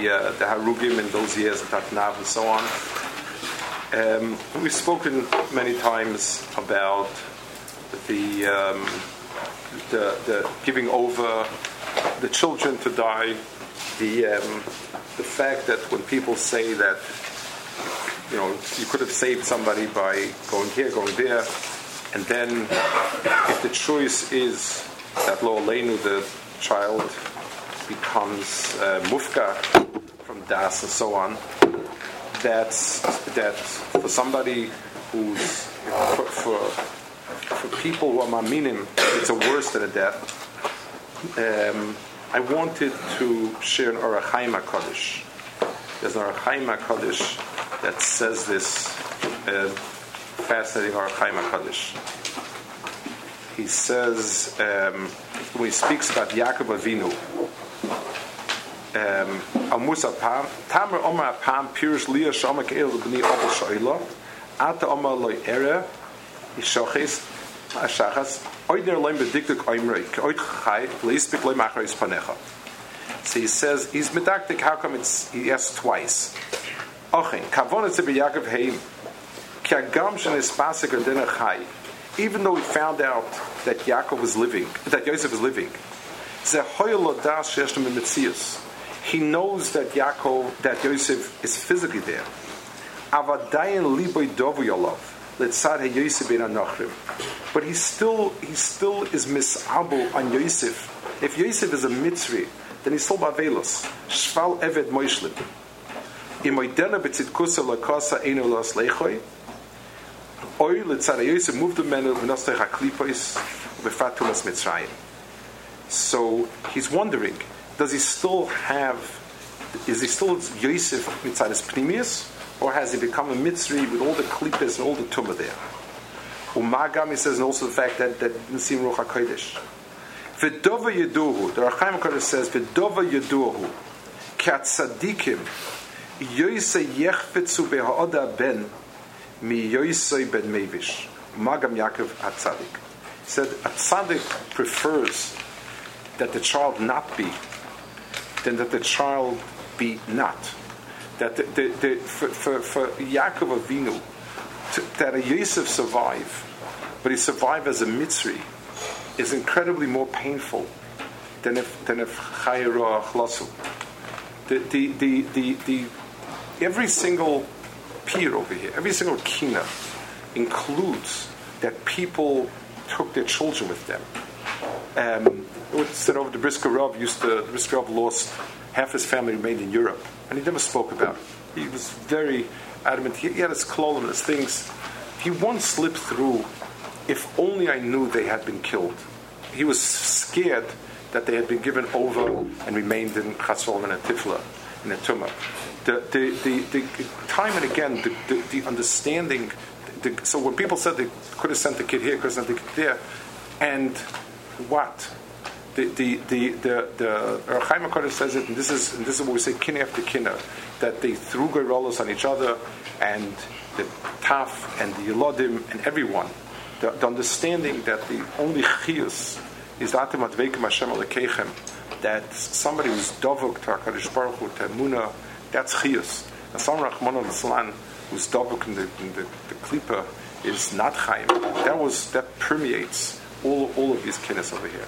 uh, the Harugim in those years, Tatnav and so on. Um, we've spoken many times about the, um, the, the giving over the children to die, the um, the fact that when people say that you know you could have saved somebody by going here, going there, and then if the choice is that lo lenu the child becomes uh, mufka das and so on, that's that for somebody who's for, for, for people who are maminim, it's a worse than a death. Um, I wanted to share an Ohr HaChaim HaKadosh. There's an Ohr HaChaim HaKadosh that says this uh, fascinating Ohr HaChaim HaKadosh. He says, um, when he speaks about Yaakov Avinu, um, Musa Pam, Tamer Omar Pam, Pirush Leah Shama Keil B'ni Abel Shoila, Ata Ere, Ashachas, Oid Chai, Leispik Panecha. So he says, he's medactic, how come it's, he asks twice. Heim, Adena Chai, even though he found out that Yaakov was living, that Yosef was living, he knows that Yaakov, that Yosef is physically there. But he still, he still is misabu on Yosef. If Yosef is a mitzri, then he's still bavelos. Shval eved moishlim. Imoidena betzitkusa lakasa enu las lechoi. Oy letzara Yosef moved the men of Nostech HaKlipos befatulas Mitzrayim. So he's wondering, does he still have, is he still Yosef Mitzaris Pnimius, or has he become a Mitzri with all the klippas and all the tumah there? Umagam, he says, and also the fact that, that Ruach HaKodesh. V'dova Yeduhu, the Rachaim HaKodesh says, V'dova Yeduhu, Kat Tzadikim, Yosef Yechvetzu Beha'oda Ben, Mi Yosef Ben Mevish, Magam Yaakov HaTzadik. He said, a tzaddik prefers that the child not be than that the child be not. That the, the, the, for, for, for Yaakov Avinu, to, that a Yosef survive, but he survive as a Mitzri, is incredibly more painful than if than if. The, the, the, the, the, every single pier over here, every single kina includes that people took their children with them. Um, said over the Brisker Rav used to, Rav lost half his family remained in Europe, and he never spoke about it. He was very adamant. He, he had his klolim and his things. He once slipped through, if only I knew they had been killed. He was scared that they had been given over and remained in Chatzol and Tifla, in a. The, the, the, the, time and again, the, the, understanding. So when people said they could have sent the kid here, could have sent the kid there, and what? The the the the, the Rachaim Hakadosh says it, and this is and this is what we say kin after kinna, that they threw goyrolos on each other, and the taf and the yelodim and everyone, the, the understanding that the only chiyus is that atem Hashem alekechem, that somebody who's dovuk to Hakadosh Baruch Hu to that's chiyus. And some Rachman al who's dovuk in the in the, the klipa is not chayim. That was that permeates all all of these kinnis over here.